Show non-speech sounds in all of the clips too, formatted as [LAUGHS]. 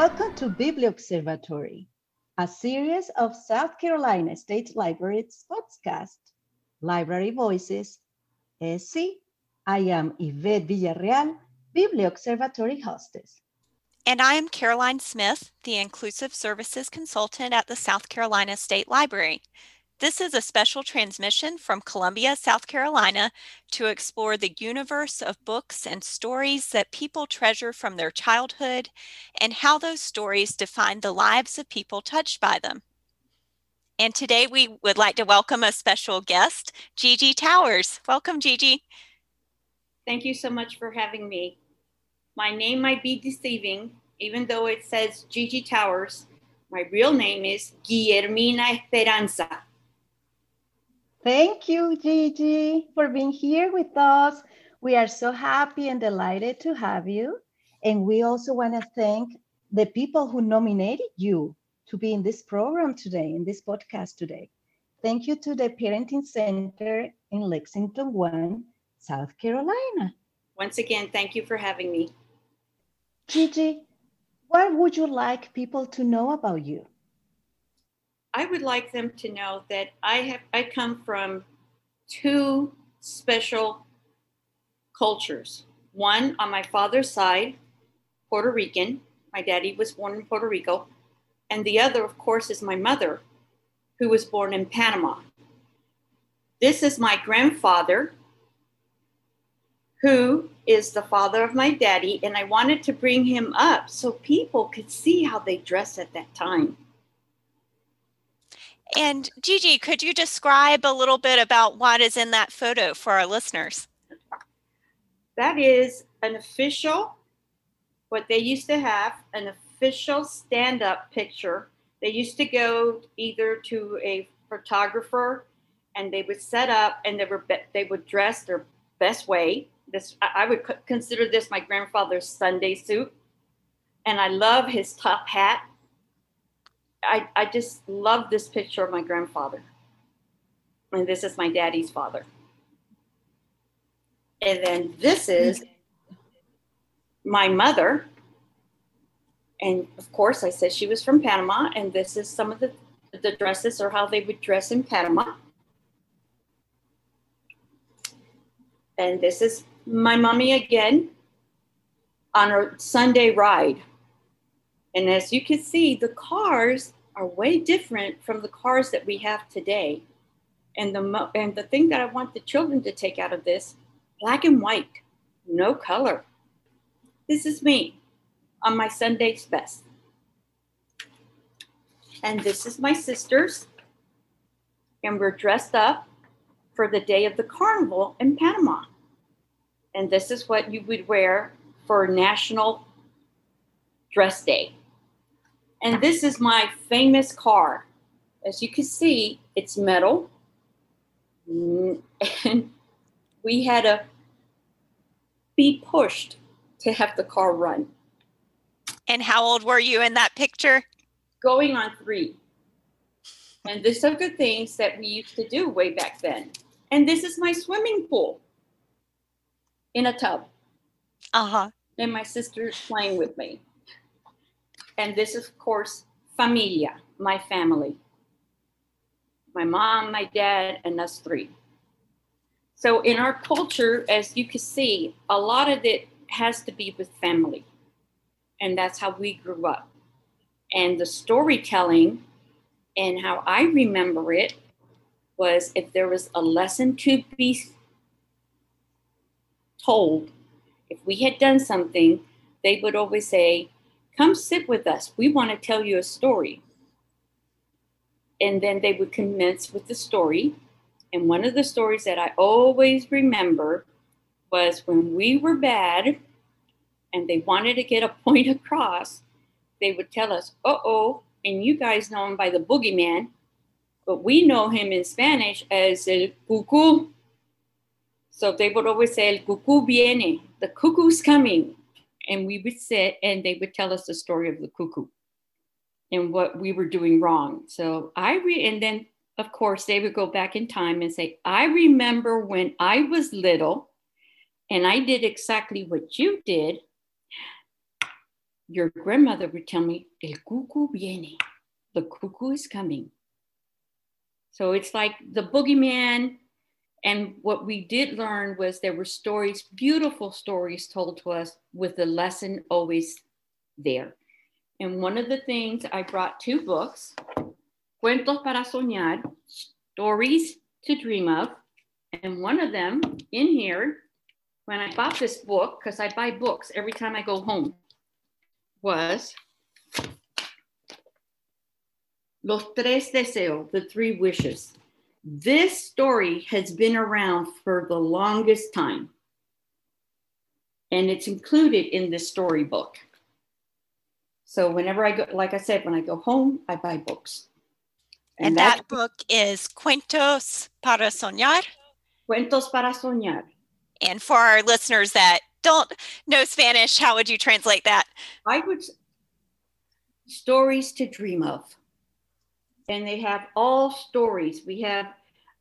Welcome to Bibliobservatory, a series of South Carolina State Library's podcast, Library Voices. SC. I am Yvette Villarreal, Bibliobservatory hostess. And I am Caroline Smith, the Inclusive Services Consultant at the South Carolina State Library. This is a special transmission from Columbia, South Carolina to explore the universe of books and stories that people treasure from their childhood and how those stories define the lives of people touched by them. And today we would like to welcome a special guest, Gigi Towers. Welcome, Gigi. Thank you so much for having me. My name might be deceiving, even though it says Gigi Towers. My real name is Guillermina Esperanza. Thank you, Gigi, for being here with us. We are so happy and delighted to have you. And we also want to thank the people who nominated you to be in this program today, in this podcast today. Thank you to the Parenting Center in Lexington One, South Carolina. Once again, thank you for having me. Gigi, what would you like people to know about you? I would like them to know that I have I come from two special cultures. One on my father's side, Puerto Rican. My daddy was born in Puerto Rico. And the other, of course, is my mother, who was born in Panama. This is my grandfather, who is the father of my daddy. And I wanted to bring him up so people could see how they dressed at that time. And Gigi, could you describe a little bit about what is in that photo for our listeners? That is an official, what they used to have, an official stand up picture. They used to go either to a photographer and they would set up and they were they would dress their best way. This I would consider this my grandfather's Sunday suit, and I love his top hat I, I just love this picture of my grandfather. And this is my daddy's father. And then this is my mother. And of course, I said she was from Panama. And this is some of the, the dresses or how they would dress in Panama. And this is my mommy again on her Sunday ride. And as you can see, the cars are way different from the cars that we have today. And the, and the thing that I want the children to take out of this black and white, no color. This is me on my Sunday's best. And this is my sisters. And we're dressed up for the day of the carnival in Panama. And this is what you would wear for National Dress Day. And this is my famous car. As you can see, it's metal. [LAUGHS] And we had to be pushed to have the car run. And how old were you in that picture? Going on three. And these are the things that we used to do way back then. And this is my swimming pool in a tub. Uh huh. And my sister playing with me. And this is, of course, familia, my family. My mom, my dad, and us three. So in our culture, as you can see, a lot of it has to be with family. And that's how we grew up. And the storytelling and how I remember it was if there was a lesson to be told, if we had done something, they would always say, Come sit with us. We want to tell you a story. And then they would commence with the story. And one of the stories that I always remember was when we were bad and they wanted to get a [LAUGHS] point across, they would tell us, uh oh, and you guys know him by the boogeyman, but we know him in Spanish as el cuckoo. So they would always say, el cuckoo viene, the cuckoo's coming and we would sit and they would tell us the story of the cuckoo and what we were doing wrong. So I re and then of course they would go back in time and say, I remember when I was little and I did exactly what you did. your grandmother would tell me, El cuckoo viene, the cuckoo is coming. So it's like the boogeyman. And what we did learn was there were stories, beautiful stories told to us with the lesson always there. And one of the things I brought two books, Cuentos para Soñar, Stories to Dream of. And one of them in here, when I bought this book, because I buy books every time I go home, was Los Tres Deseos, the Three Wishes. This story has been around for the longest time. And it's included in the storybook. So whenever I go, like I said, when I go home, I buy books. And, and that book is Cuentos para Soñar. Cuentos para Soñar. And for our listeners that don't know Spanish, how would you translate that? I would stories to dream of. And they have all stories. We have,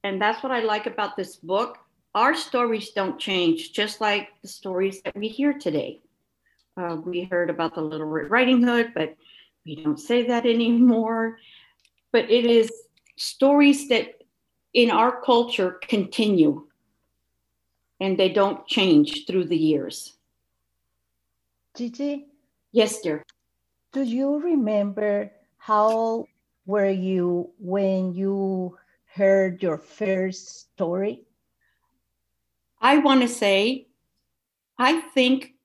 and that's what I like about this book. Our stories don't change, just like the stories that we hear today. Uh, we heard about the Little Red Riding Hood, but we don't say that [LAUGHS] anymore. But it is stories that in our culture continue and they don't change through the years. Gigi? Yes, dear. Do you remember how were you when you heard your first story? I want to say, I think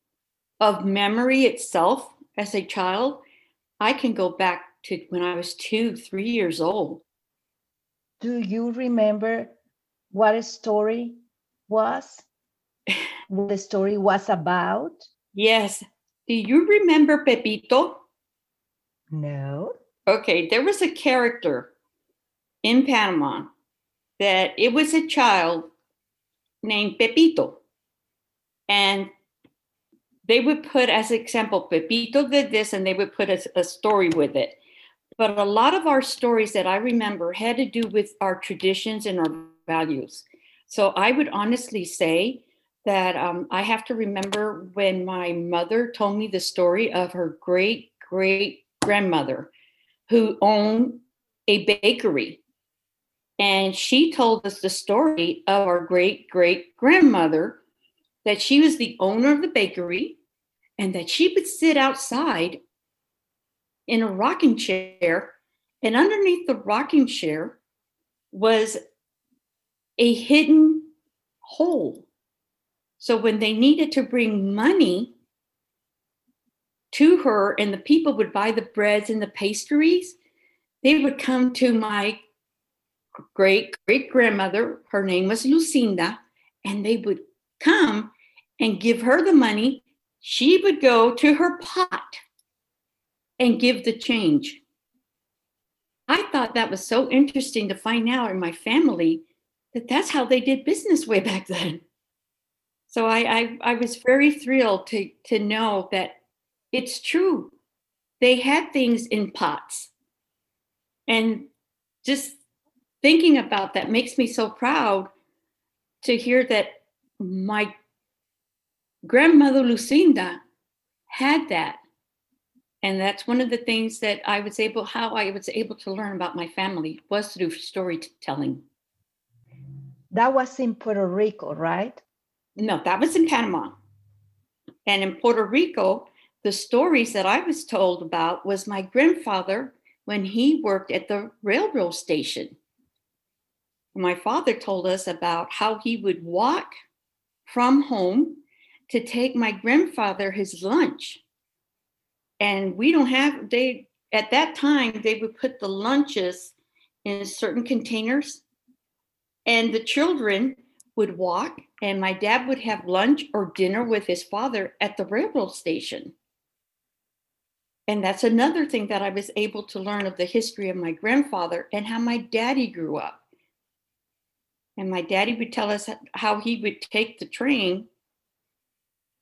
of memory itself as a child. I can go back to when I was two, three years old. Do you remember what a story was? [LAUGHS] what the story was about? Yes. Do you remember Pepito? No. Okay, there was a character in Panama that it was a child named Pepito. And they would put as example, Pepito did this, and they would put a, a story with it. But a lot of our stories that I remember had to do with our traditions and our values. So I would honestly say that um, I have to remember when my mother told me the story of her great great grandmother who owned a bakery. And she told us the story of our great great grandmother that she was the owner of the bakery and that she would sit outside in a rocking chair. And underneath the rocking chair was a hidden hole so when they needed to bring money to her and the people would buy the breads and the pastries, they would come to my great great grandmother, her name was Lucinda, and they would come and give her the money. She would go to her pot and give the change. I thought that was so interesting to find out in my family that that's how they did business way back then. So I, I, I was very thrilled to, to know that it's true. They had things in pots. And just thinking about that makes me so proud to hear that my grandmother Lucinda had that. And that's one of the things that I was able, how I was able to learn about my family was through storytelling. That was in Puerto Rico, right? no, that was in Panama. And in Puerto Rico, the stories that I was told about was my grandfather when he worked at the railroad station. My father told us about how he would walk from home to take my grandfather his lunch. And we don't have, they, at that time, they would put the lunches in certain containers. And the children would walk and my dad would have lunch or dinner with his father at the railroad station. And that's another thing that I was able to learn of the history of my grandfather and how my daddy grew up. And my daddy would tell us how he would take the train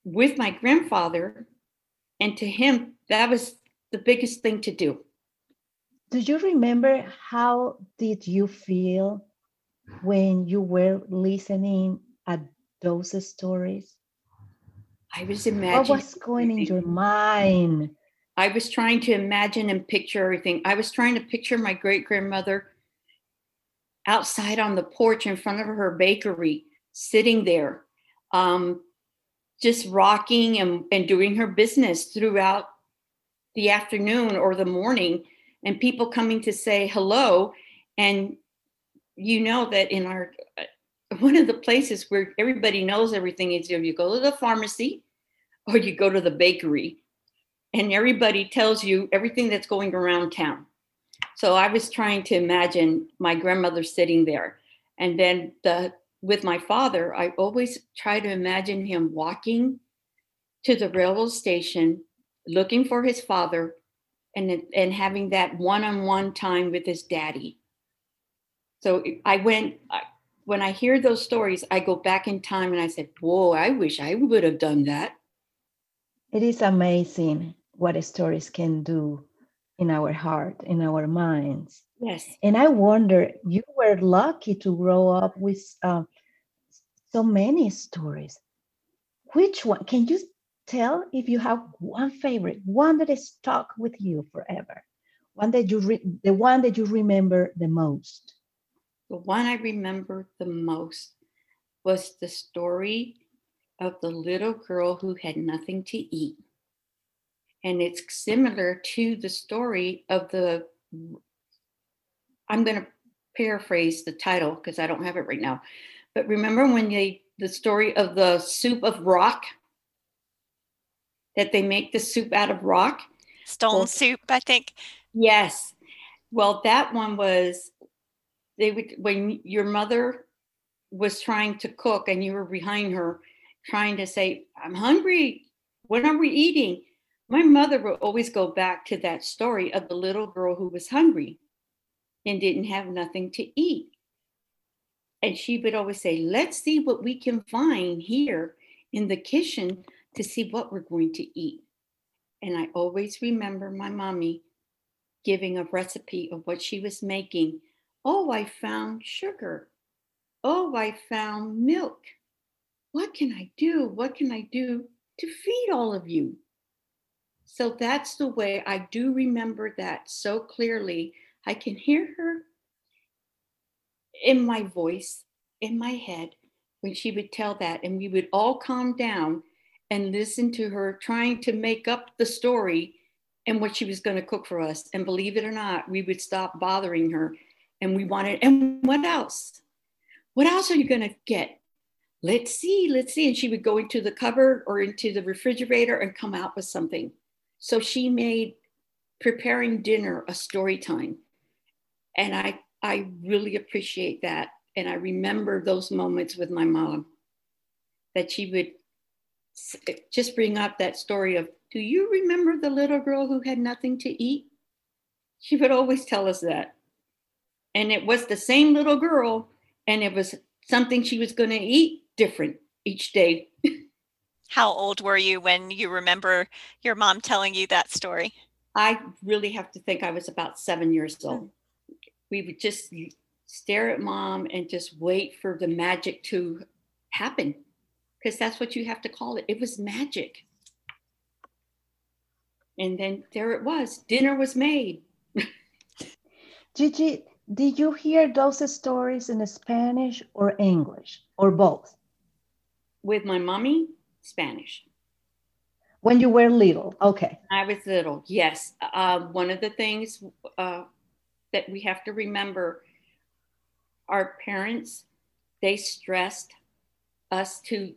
with my grandfather. And to him, that was the biggest thing to do. Do you remember how did you feel when you were listening at those stories? I was imagining what was going in your mind I was trying to imagine and picture everything. I was trying to picture my great grandmother outside on the porch in front of her bakery, sitting there, um, just rocking and, and doing her business throughout the afternoon or the morning, and people coming to say hello. And you know that in our uh, one of the places where everybody knows everything is you go to the pharmacy or you go to the bakery and everybody tells you everything that's going around town. So I was trying to imagine my grandmother sitting there. And then the with my father, I always try to imagine him walking to the railroad station, looking for his father, and, and having that one-on-one time with his daddy. So I went, I, when I hear those stories, I go back in time and I said, Whoa, I wish I would have done that. It is amazing what stories can do in our heart, in our minds. Yes. And I wonder, you were lucky to grow up with uh, so many stories. Which one can you tell if you have one favorite, one that is stuck with you forever, one that you re- the one that you remember the most? The one I remember the most was the story of the little girl who had nothing to eat and it's similar to the story of the i'm going to paraphrase the title because i don't have it right now. But remember when they the story of the soup of rock? That they make the soup out of rock? Stone well, soup i think. Yes. Well that one was they would when your mother was trying to cook and you were behind her trying to say i'm hungry. What are we eating my mother would always go back to that story of the little girl who was hungry and didn't have nothing to eat. And she would always say, Let's see what we can find here in the kitchen to see what we're going to eat. And I always remember my mommy giving a recipe of what she was making. Oh, I found sugar. Oh, I found milk. What can I do? What can I do to feed all of you? So that's the way I do remember that so clearly. I can hear her in my voice, in my head, when she would tell that. And we would all calm down and listen to her trying to make up the story and what she was going to cook for us. And believe it or not, we would stop bothering her and we wanted, and what else? What else are you going to get? Let's see, let's see. And she would go into the cupboard or into the refrigerator and come out with something. So she made preparing dinner a story time. And I, I really appreciate that. And I remember those moments with my mom that she would just bring up that story of, Do you remember the little girl who had nothing to eat? She would always tell us that. And it was the same little girl, and it was something she was going to eat different each day. How old were you when you remember your mom telling you that story? I really have to think I was about seven years hmm. old. We would just stare at mom and just wait for the magic to happen because that's what you have to call it. It was magic. And then there it was. Dinner was made. [LAUGHS] Gigi, did you hear those stories in Spanish or English or both? With my mommy, Spanish. When you were little, okay. I was little, yes. Uh, one of the things uh, that we have to remember our parents, they stressed us to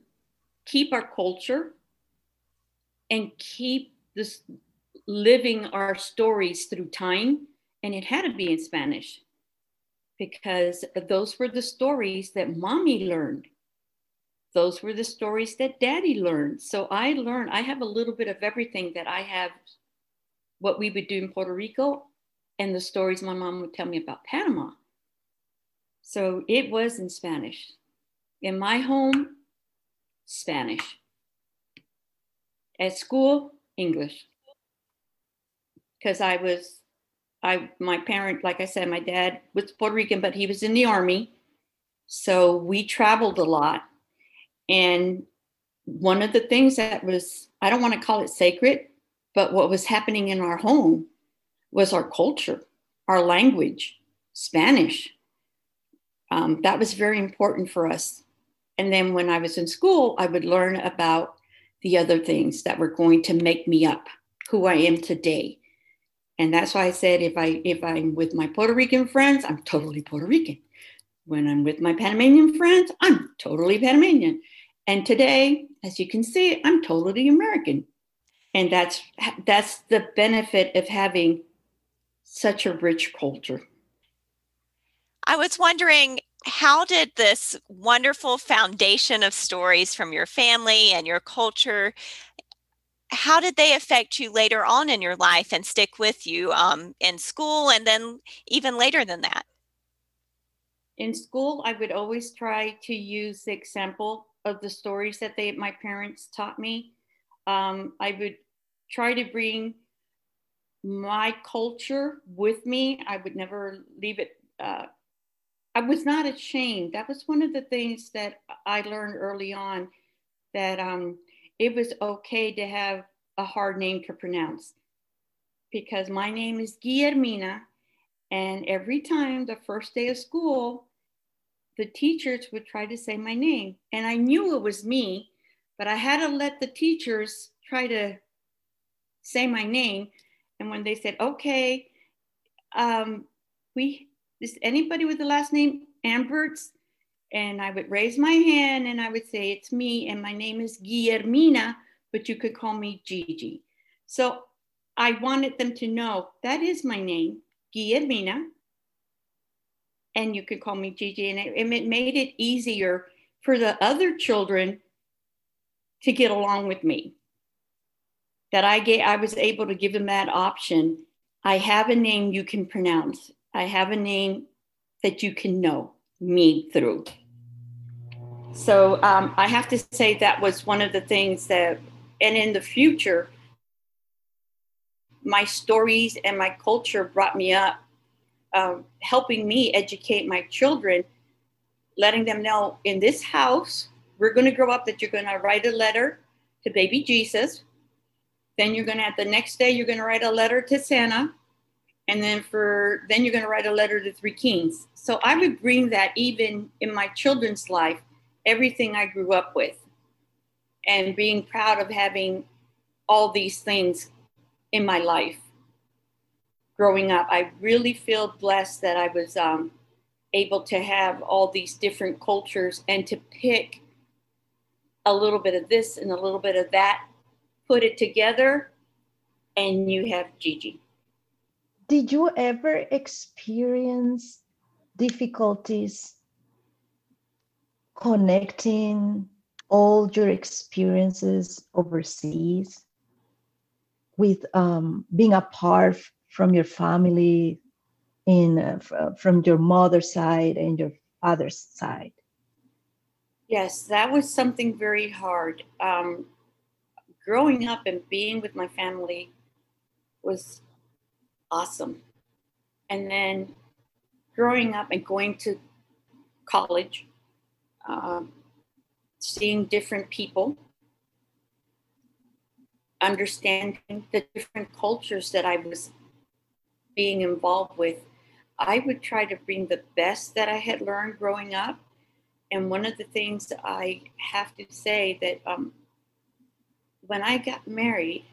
keep our culture and keep this living our stories through time. And it had to be in Spanish because those were the stories that mommy learned those were the stories that daddy learned. So I learned, I have a little bit of everything that I have, what we would do in Puerto Rico and the stories my mom would tell me about Panama. So it was in Spanish. In my home, Spanish. At school, English. Because I was, I my parent, like I said, my dad was Puerto Rican, but he was in the army. So we traveled a lot and one of the things that was, I don't want to call it sacred, But what was happening in our home was our culture, our language, Spanish. Um, that was very important for us. And then when I was in school, I would learn about the other things that were going to make me up who I am today. And that's why I said if I if I'm with my Puerto Rican friends, I'm totally Puerto Rican. When I'm with my Panamanian friends, I'm totally Panamanian. And today, as you can see, I'm totally American. And that's that's the benefit of having such a rich culture. I was wondering how did this wonderful foundation of stories from your family and your culture how did they affect you later on in your life and stick with you um, in school and then even later than that in school i would always try to use the example of the stories that they my parents taught me um, i would try to bring my culture with me i would never leave it uh, I was not ashamed. That was one of the things that I learned early on that um, it was okay to have a hard name to pronounce because my name is Guillermina. And every time the first day of school, the teachers would try to say my name. And I knew it was me, but I had to let the teachers try to say my name. And when they said, okay, um, we is anybody with the last name Amberts? And I would raise my hand and I would say, It's me, and my name is Guillermina, but you could call me Gigi. So I wanted them to know that is my name, Guillermina, and you could call me Gigi. And it, it made it easier for the other children to get along with me. That I get, I was able to give them that option. I have a name you can pronounce. I have a name that you can know me through. So um, I have to say that was one of the things that, and in the future, my stories and my culture brought me up, uh, helping me educate my children, letting them know in this house, we're going to grow up that you're going to write a letter to baby Jesus. Then you're going to, at the next day, you're going to write a letter to Santa. And then for then you're going to write a letter to three kings. So i would bring that even in my children's life everything i grew up with. And being proud of having all these things in my life growing up i really feel blessed that i was um, able to have all these different cultures and to pick a little bit of this and a little bit of that put it together and you have gigi. Did you ever experience difficulties connecting all your experiences overseas with um, being apart from your family in uh, from your mother's side and your father's side yes that was something very hard um, growing up and being with my family was awesome. And then growing up and going to college, um, seeing different people, understanding the different cultures that I was being involved with, I would try to bring the best that I had learned growing up. And one of the things I have to say that um, when I got married,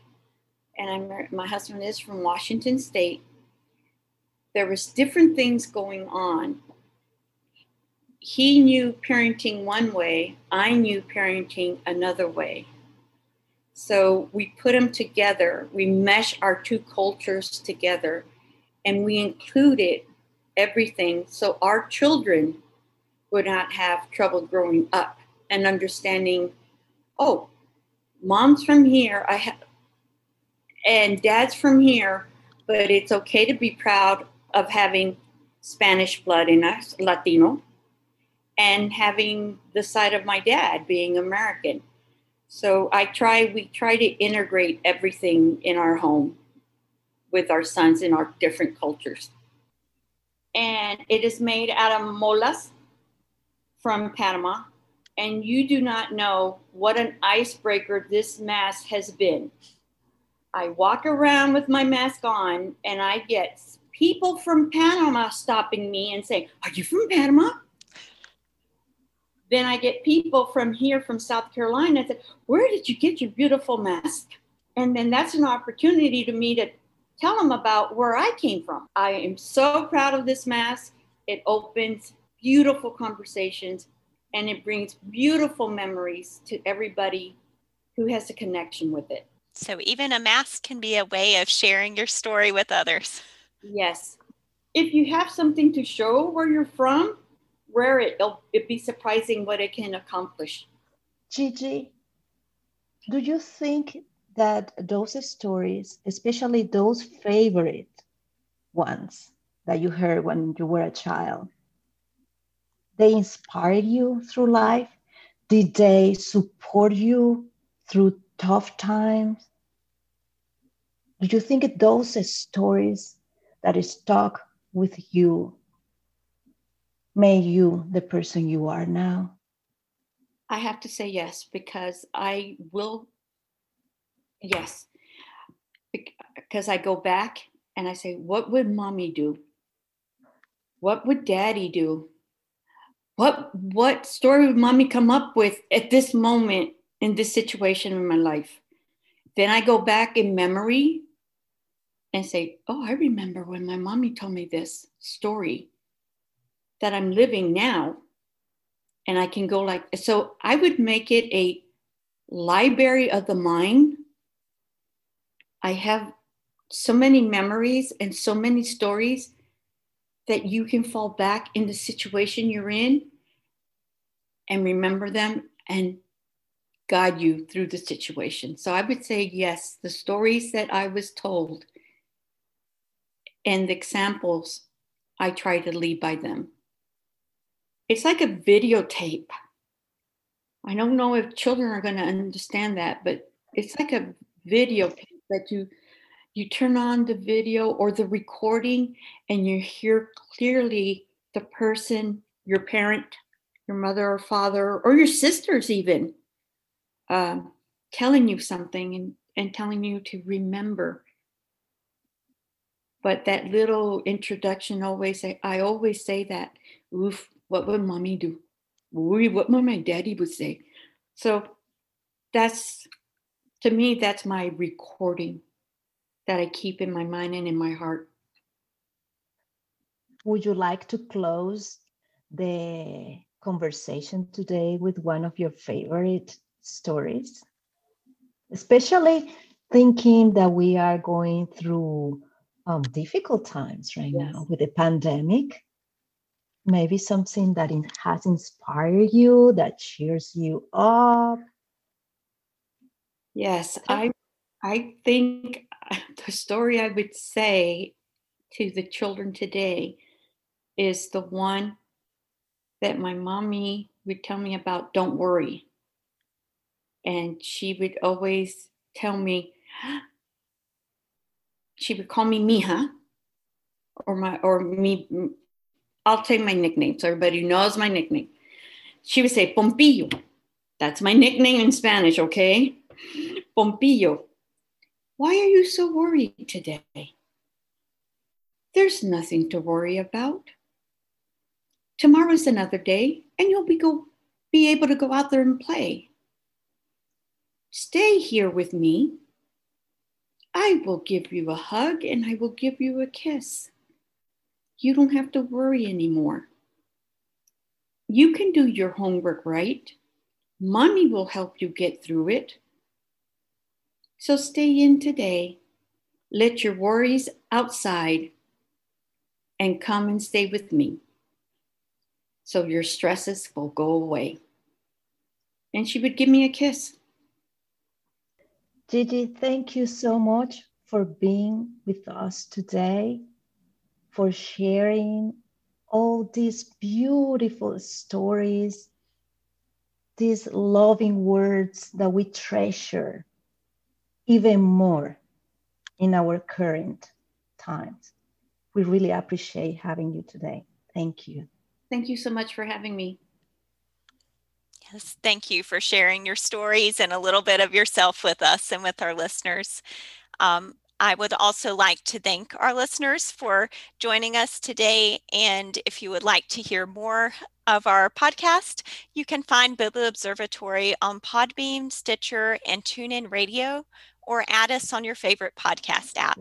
and I'm my husband is from Washington State. There was different things going on. He knew parenting one way, I knew parenting another way. So we put them together, we mesh our two cultures together, and we included everything so our children would not have trouble growing up and understanding, oh, mom's from here. I have and dad's from here, but it's okay to be proud of having Spanish blood in us, Latino, and having the side of my dad being American. So I try, we try to integrate everything in our home with our sons in our different cultures. And it is made out of molas from Panama. And you do not know what an icebreaker this mask has been I walk around with my mask on and I get people from Panama stopping me and saying, Are you from Panama? Then I get people from here from South Carolina that Where did you get your beautiful mask? And then that's an opportunity to me to tell them about where I came from. I am so proud of this mask. It opens beautiful conversations and it brings beautiful memories to everybody who has a connection with it. So, even a mask can be a way of sharing your story with others. Yes. If you have something to show where you're from, wear it. It'll, it'd be surprising what it can accomplish. Gigi, do you think that those stories, especially those favorite ones that you heard when you were a child, they inspired you through life? Did they support you through tough times? Do you think those stories that stuck with you made you the person you are now? I have to say yes, because I will, yes, because I go back and I say, what would mommy do? What would daddy do? What what story would mommy come up with at this moment in this situation in my life? Then I go back in memory and say, Oh, I remember when my mommy told me this story that I'm living now. And I can go like, so I would make it a library of the mind. I have so many memories and so many stories that you can fall back in the situation you're in and remember them and guide you through the situation. So I would say, yes, the stories that I was told and the examples, I try to lead by them. It's like a videotape. I don't know if children are going to understand that, but it's like a videotape that you you turn on the video or the recording and you hear clearly the person, your parent, your mother or father, or your sisters even, uh, telling you something and, and telling you to remember. But that little introduction always say i always say that oof what would mommy do? Ooh, what would my daddy would say? So that's to me that's my recording that i keep in my mind and in my heart would you like to close the conversation today with one of your favorite stories especially thinking that we are going through um, difficult times right yes. now with the pandemic. Maybe something that has inspired you, that cheers you up. Yes, I I think [LAUGHS] the story I would say to the children today is the one that my mommy would tell me about don't worry. And she would always tell me, [GASPS] she would call me Mija or my or me I'll take my nickname so everybody knows my nickname. She would say Pompillo. That's my nickname in Spanish, okay? Pompillo. Why are you so worried today? There's nothing to worry about. Tomorrow's another day and you'll be go be able to go out there and play. Stay here with me I will give you a hug and I will give you a kiss. You don't have to worry anymore. You can do your homework right. Mommy will help you get through it. So stay in today. Let your worries outside and come and stay with me. So your stresses will go away. And she would give me a kiss. Gigi, thank you so much for being with us today, for sharing all these beautiful stories, these loving words that we treasure even more in our current times. We really appreciate having you today. Thank you. Thank you so much for having me. Yes, thank you for sharing your stories and a little bit of yourself with us and with our listeners. Um, I would also like to thank our listeners for joining us today. And if you would like to hear more of our podcast, you can find Bibliobservatory on Podbean, Stitcher, and TuneIn Radio, or add us on your favorite podcast app.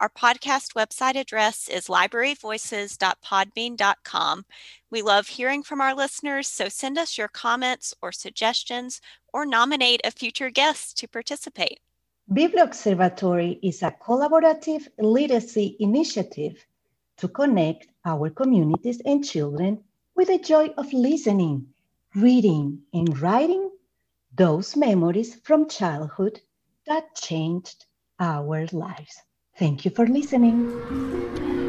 Our podcast website address is libraryvoices.podbean.com. We love hearing from our listeners, so send us your comments or suggestions or nominate a future guest to participate. Bibliobservatory is a collaborative literacy initiative to connect our communities and children with the joy of listening, reading, and writing those memories from childhood that changed our lives. Thank you for listening.